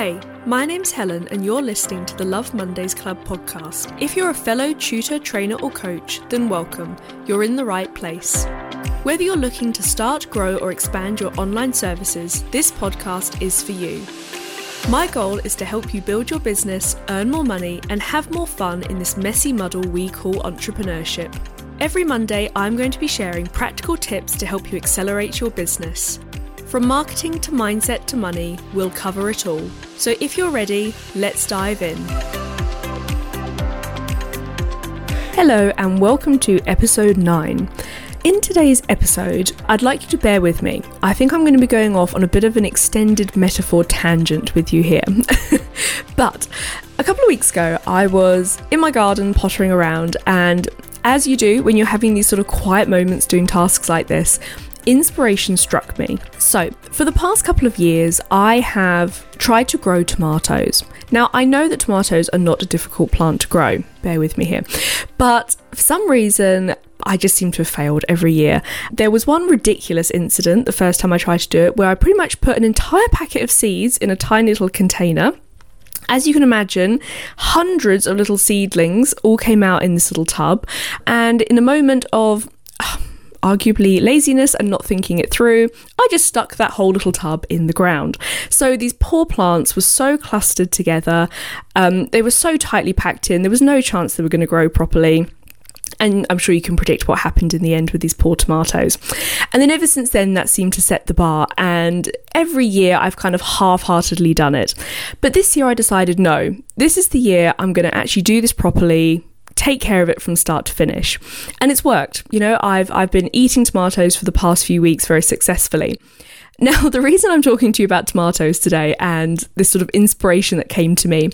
Hey, my name's Helen, and you're listening to the Love Mondays Club podcast. If you're a fellow tutor, trainer, or coach, then welcome. You're in the right place. Whether you're looking to start, grow, or expand your online services, this podcast is for you. My goal is to help you build your business, earn more money, and have more fun in this messy muddle we call entrepreneurship. Every Monday, I'm going to be sharing practical tips to help you accelerate your business. From marketing to mindset to money, we'll cover it all. So if you're ready, let's dive in. Hello, and welcome to episode 9. In today's episode, I'd like you to bear with me. I think I'm going to be going off on a bit of an extended metaphor tangent with you here. but a couple of weeks ago, I was in my garden pottering around, and as you do when you're having these sort of quiet moments doing tasks like this, inspiration struck me. So, for the past couple of years, I have tried to grow tomatoes. Now, I know that tomatoes are not a difficult plant to grow, bear with me here, but for some reason, I just seem to have failed every year. There was one ridiculous incident the first time I tried to do it where I pretty much put an entire packet of seeds in a tiny little container. As you can imagine, hundreds of little seedlings all came out in this little tub, and in a moment of arguably laziness and not thinking it through, I just stuck that whole little tub in the ground. So these poor plants were so clustered together, um, they were so tightly packed in, there was no chance they were going to grow properly. And I'm sure you can predict what happened in the end with these poor tomatoes. And then ever since then, that seemed to set the bar. And every year, I've kind of half heartedly done it. But this year, I decided no, this is the year I'm going to actually do this properly, take care of it from start to finish. And it's worked. You know, I've I've been eating tomatoes for the past few weeks very successfully. Now, the reason I'm talking to you about tomatoes today and this sort of inspiration that came to me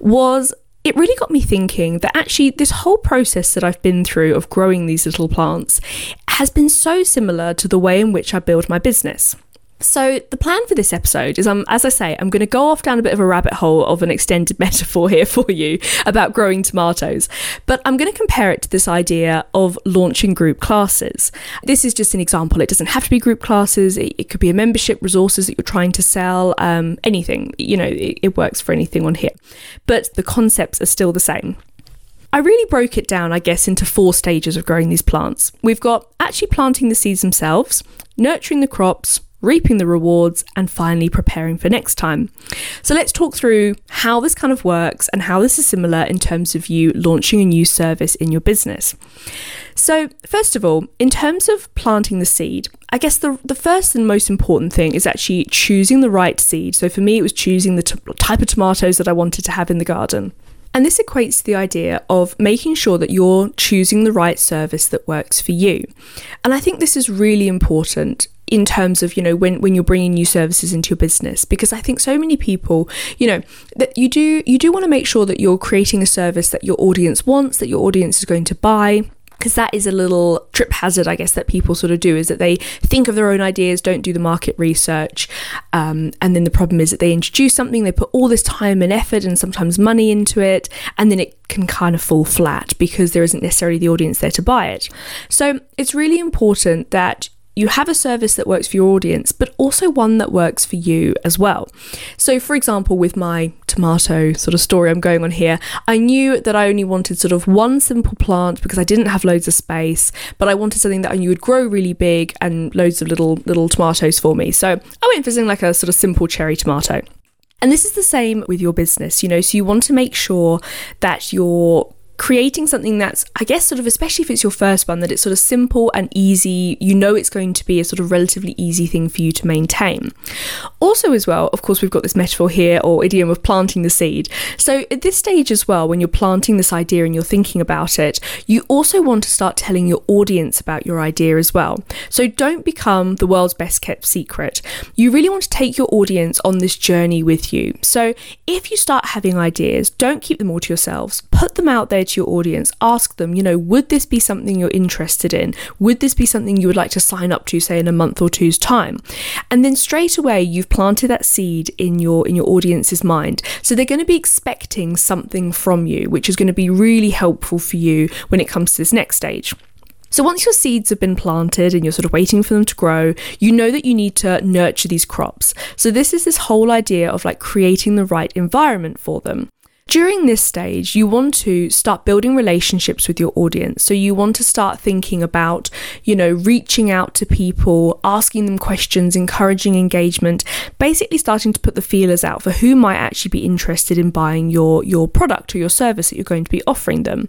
was it really got me thinking that actually this whole process that I've been through of growing these little plants has been so similar to the way in which I build my business. So, the plan for this episode is, um, as I say, I'm going to go off down a bit of a rabbit hole of an extended metaphor here for you about growing tomatoes, but I'm going to compare it to this idea of launching group classes. This is just an example. It doesn't have to be group classes, it, it could be a membership, resources that you're trying to sell, um, anything. You know, it, it works for anything on here. But the concepts are still the same. I really broke it down, I guess, into four stages of growing these plants. We've got actually planting the seeds themselves, nurturing the crops, reaping the rewards, and finally preparing for next time. So let's talk through how this kind of works and how this is similar in terms of you launching a new service in your business. So, first of all, in terms of planting the seed, I guess the, the first and most important thing is actually choosing the right seed. So, for me, it was choosing the t- type of tomatoes that I wanted to have in the garden. And this equates to the idea of making sure that you're choosing the right service that works for you. And I think this is really important in terms of you know when when you're bringing new services into your business because i think so many people you know that you do you do want to make sure that you're creating a service that your audience wants that your audience is going to buy because that is a little trip hazard, I guess, that people sort of do is that they think of their own ideas, don't do the market research. Um, and then the problem is that they introduce something, they put all this time and effort and sometimes money into it, and then it can kind of fall flat because there isn't necessarily the audience there to buy it. So it's really important that you have a service that works for your audience, but also one that works for you as well. So, for example, with my tomato sort of story I'm going on here, I knew that I only wanted sort of one simple plant because I didn't have loads of space, but I wanted something that I knew would grow really big and loads of little little tomatoes for me. So, I went for something like a sort of simple cherry tomato. And this is the same with your business, you know, so you want to make sure that your creating something that's, I guess, sort of, especially if it's your first one, that it's sort of simple and easy. You know, it's going to be a sort of relatively easy thing for you to maintain. Also, as well, of course, we've got this metaphor here or idiom of planting the seed. So, at this stage as well, when you're planting this idea and you're thinking about it, you also want to start telling your audience about your idea as well. So, don't become the world's best kept secret. You really want to take your audience on this journey with you. So, if you start having ideas, don't keep them all to yourselves, put them out there to your audience, ask them, you know, would this be something you're interested in? Would this be something you would like to sign up to, say, in a month or two's time? And then straight away, you've planted that seed in your in your audience's mind. So they're going to be expecting something from you, which is going to be really helpful for you when it comes to this next stage. So once your seeds have been planted and you're sort of waiting for them to grow, you know that you need to nurture these crops. So this is this whole idea of like creating the right environment for them. During this stage, you want to start building relationships with your audience. So you want to start thinking about, you know, reaching out to people, asking them questions, encouraging engagement, basically starting to put the feelers out for who might actually be interested in buying your your product or your service that you're going to be offering them.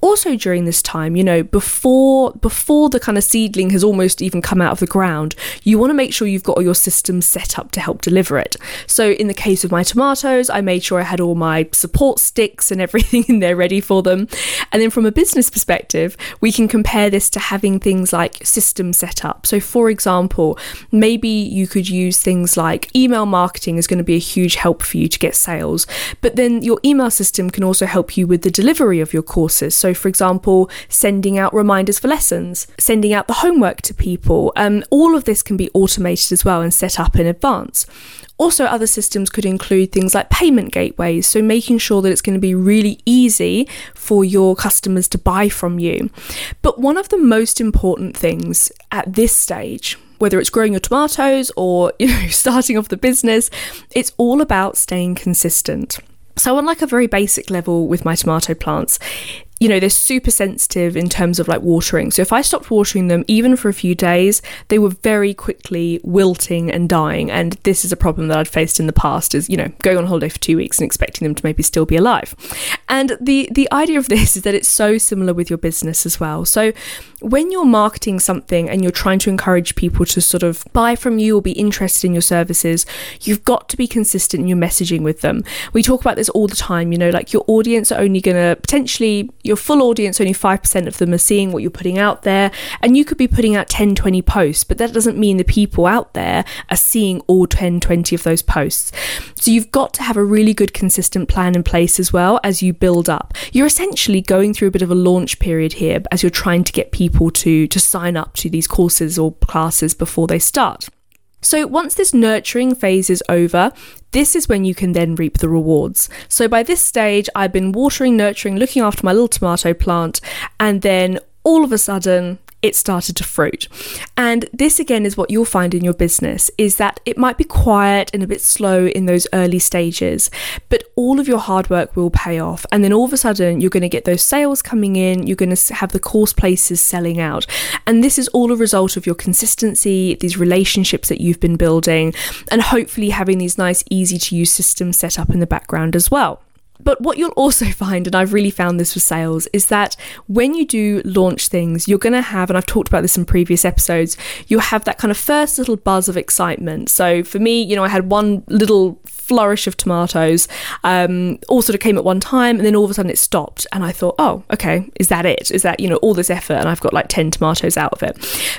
Also during this time, you know, before before the kind of seedling has almost even come out of the ground, you want to make sure you've got all your systems set up to help deliver it. So in the case of my tomatoes, I made sure I had all my support sticks and everything in there ready for them. And then from a business perspective, we can compare this to having things like systems set up. So, for example, maybe you could use things like email marketing is going to be a huge help for you to get sales, but then your email system can also help you with the delivery of your courses. So, for example, sending out reminders for lessons, sending out the homework to people. Um, all of this can be automated as well and set up in advance. Also, other systems could include things like payment gateways, so making sure that it's going to be really easy for your customers to buy from you. But one of the most important things at this stage, whether it's growing your tomatoes or you know starting off the business, it's all about staying consistent. So, on like a very basic level with my tomato plants, you know, they're super sensitive in terms of like watering. So if I stopped watering them even for a few days, they were very quickly wilting and dying. And this is a problem that I'd faced in the past is, you know, going on holiday for two weeks and expecting them to maybe still be alive. And the the idea of this is that it's so similar with your business as well. So when you're marketing something and you're trying to encourage people to sort of buy from you or be interested in your services, you've got to be consistent in your messaging with them. We talk about this all the time, you know, like your audience are only going to potentially your full audience, only 5% of them are seeing what you're putting out there. And you could be putting out 10, 20 posts, but that doesn't mean the people out there are seeing all 10, 20 of those posts. So you've got to have a really good, consistent plan in place as well as you build up. You're essentially going through a bit of a launch period here as you're trying to get people to, to sign up to these courses or classes before they start. So, once this nurturing phase is over, this is when you can then reap the rewards. So, by this stage, I've been watering, nurturing, looking after my little tomato plant, and then all of a sudden, it started to fruit. And this again is what you'll find in your business is that it might be quiet and a bit slow in those early stages, but all of your hard work will pay off. And then all of a sudden you're going to get those sales coming in, you're going to have the course places selling out. And this is all a result of your consistency, these relationships that you've been building, and hopefully having these nice easy to use systems set up in the background as well. But what you'll also find, and I've really found this with sales, is that when you do launch things, you're going to have, and I've talked about this in previous episodes, you'll have that kind of first little buzz of excitement. So for me, you know, I had one little flourish of tomatoes um, all sort of came at one time and then all of a sudden it stopped and i thought oh okay is that it is that you know all this effort and i've got like 10 tomatoes out of it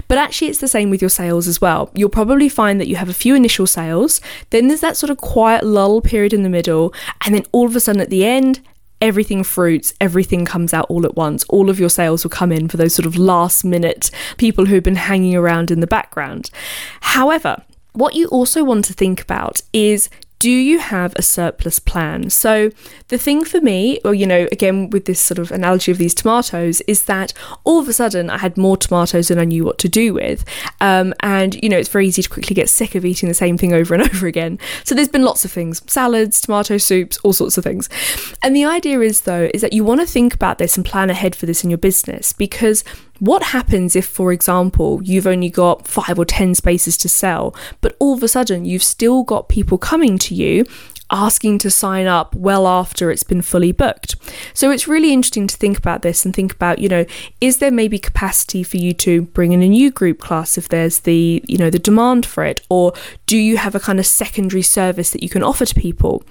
but actually it's the same with your sales as well you'll probably find that you have a few initial sales then there's that sort of quiet lull period in the middle and then all of a sudden at the end everything fruits, everything comes out all at once. All of your sales will come in for those sort of last minute people who've been hanging around in the background. However, what you also want to think about is do you have a surplus plan? So, the thing for me, well, you know, again with this sort of analogy of these tomatoes, is that all of a sudden I had more tomatoes than I knew what to do with. Um, and, you know, it's very easy to quickly get sick of eating the same thing over and over again. So, there's been lots of things salads, tomato soups, all sorts of things. And the idea is, though, is that you want to think about this and plan ahead for this in your business because what happens if, for example, you've only got five or 10 spaces to sell, but all of a sudden you've still got people coming to you asking to sign up well after it's been fully booked. So it's really interesting to think about this and think about, you know, is there maybe capacity for you to bring in a new group class if there's the, you know, the demand for it or do you have a kind of secondary service that you can offer to people?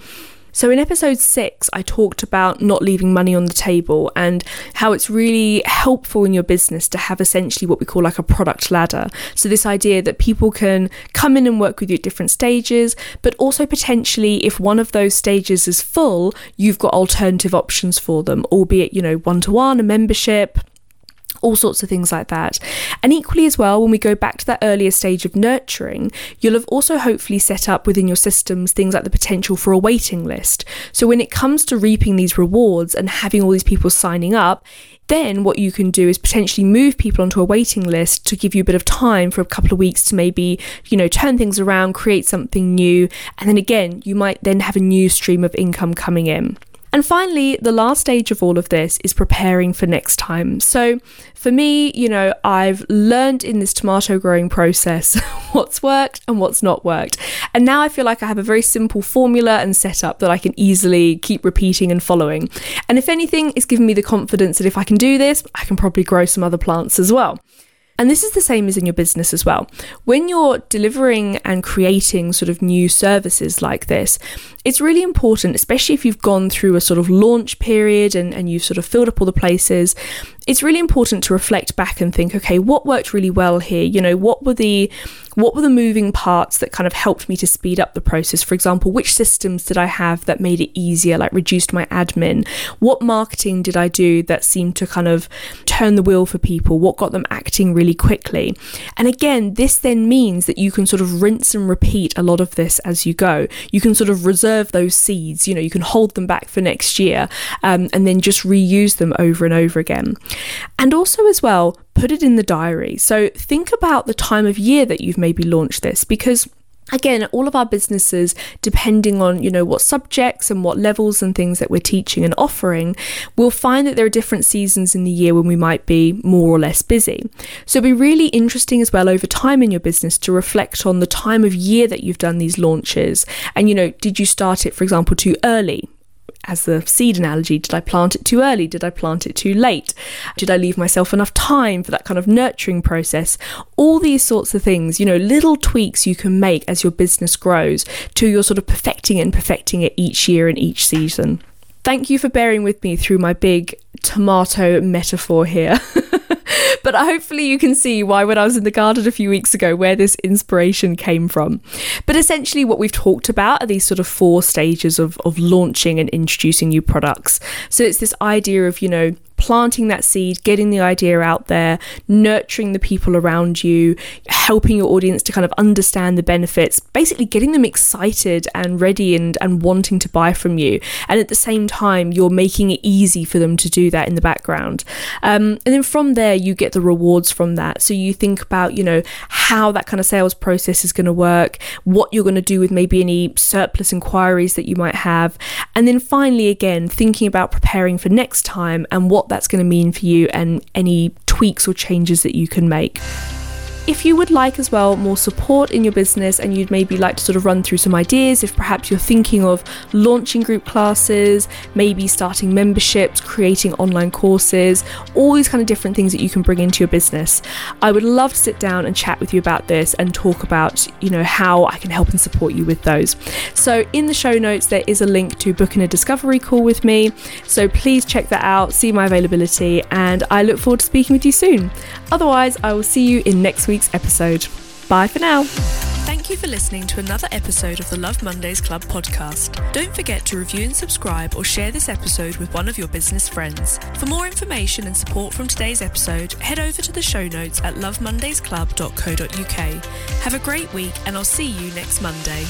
So, in episode six, I talked about not leaving money on the table and how it's really helpful in your business to have essentially what we call like a product ladder. So, this idea that people can come in and work with you at different stages, but also potentially if one of those stages is full, you've got alternative options for them, albeit, you know, one to one, a membership, all sorts of things like that. And equally, as well, when we go back to that earlier stage of nurturing, you'll have also hopefully set up within your systems things like the potential for a waiting list. So when it comes to reaping these rewards and having all these people signing up, then what you can do is potentially move people onto a waiting list to give you a bit of time for a couple of weeks to maybe, you know, turn things around, create something new. And then again, you might then have a new stream of income coming in. And finally, the last stage of all of this is preparing for next time. So, for me, you know, I've learned in this tomato growing process what's worked and what's not worked. And now I feel like I have a very simple formula and setup that I can easily keep repeating and following. And if anything, it's given me the confidence that if I can do this, I can probably grow some other plants as well. And this is the same as in your business as well. When you're delivering and creating sort of new services like this, it's really important, especially if you've gone through a sort of launch period and, and you've sort of filled up all the places, it's really important to reflect back and think, okay, what worked really well here? You know, what were the what were the moving parts that kind of helped me to speed up the process? For example, which systems did I have that made it easier, like reduced my admin? What marketing did I do that seemed to kind of turn the wheel for people? What got them acting really quickly? And again, this then means that you can sort of rinse and repeat a lot of this as you go. You can sort of reserve those seeds, you know, you can hold them back for next year um, and then just reuse them over and over again. And also, as well, put it in the diary. So think about the time of year that you've maybe launched this because again all of our businesses depending on you know what subjects and what levels and things that we're teaching and offering we'll find that there are different seasons in the year when we might be more or less busy. So it'll be really interesting as well over time in your business to reflect on the time of year that you've done these launches. And you know did you start it for example too early as the seed analogy, did I plant it too early? Did I plant it too late? Did I leave myself enough time for that kind of nurturing process? All these sorts of things, you know, little tweaks you can make as your business grows to your sort of perfecting and perfecting it each year and each season. Thank you for bearing with me through my big tomato metaphor here. but hopefully you can see why when I was in the garden a few weeks ago where this inspiration came from. But essentially what we've talked about are these sort of four stages of of launching and introducing new products. So it's this idea of, you know, planting that seed, getting the idea out there, nurturing the people around you, helping your audience to kind of understand the benefits, basically getting them excited and ready and, and wanting to buy from you. And at the same time, you're making it easy for them to do that in the background. Um, and then from there, you get the rewards from that. So you think about, you know, how that kind of sales process is going to work, what you're going to do with maybe any surplus inquiries that you might have. And then finally, again, thinking about preparing for next time and what that's going to mean for you and any tweaks or changes that you can make. If you would like as well more support in your business and you'd maybe like to sort of run through some ideas, if perhaps you're thinking of launching group classes, maybe starting memberships, creating online courses, all these kind of different things that you can bring into your business, I would love to sit down and chat with you about this and talk about, you know, how I can help and support you with those. So in the show notes there is a link to booking a discovery call with me. So please check that out, see my availability, and I look forward to speaking with you soon. Otherwise, I will see you in next week's episode. Bye for now. Thank you for listening to another episode of the Love Mondays Club podcast. Don't forget to review and subscribe or share this episode with one of your business friends. For more information and support from today's episode, head over to the show notes at lovemondaysclub.co.uk. Have a great week, and I'll see you next Monday.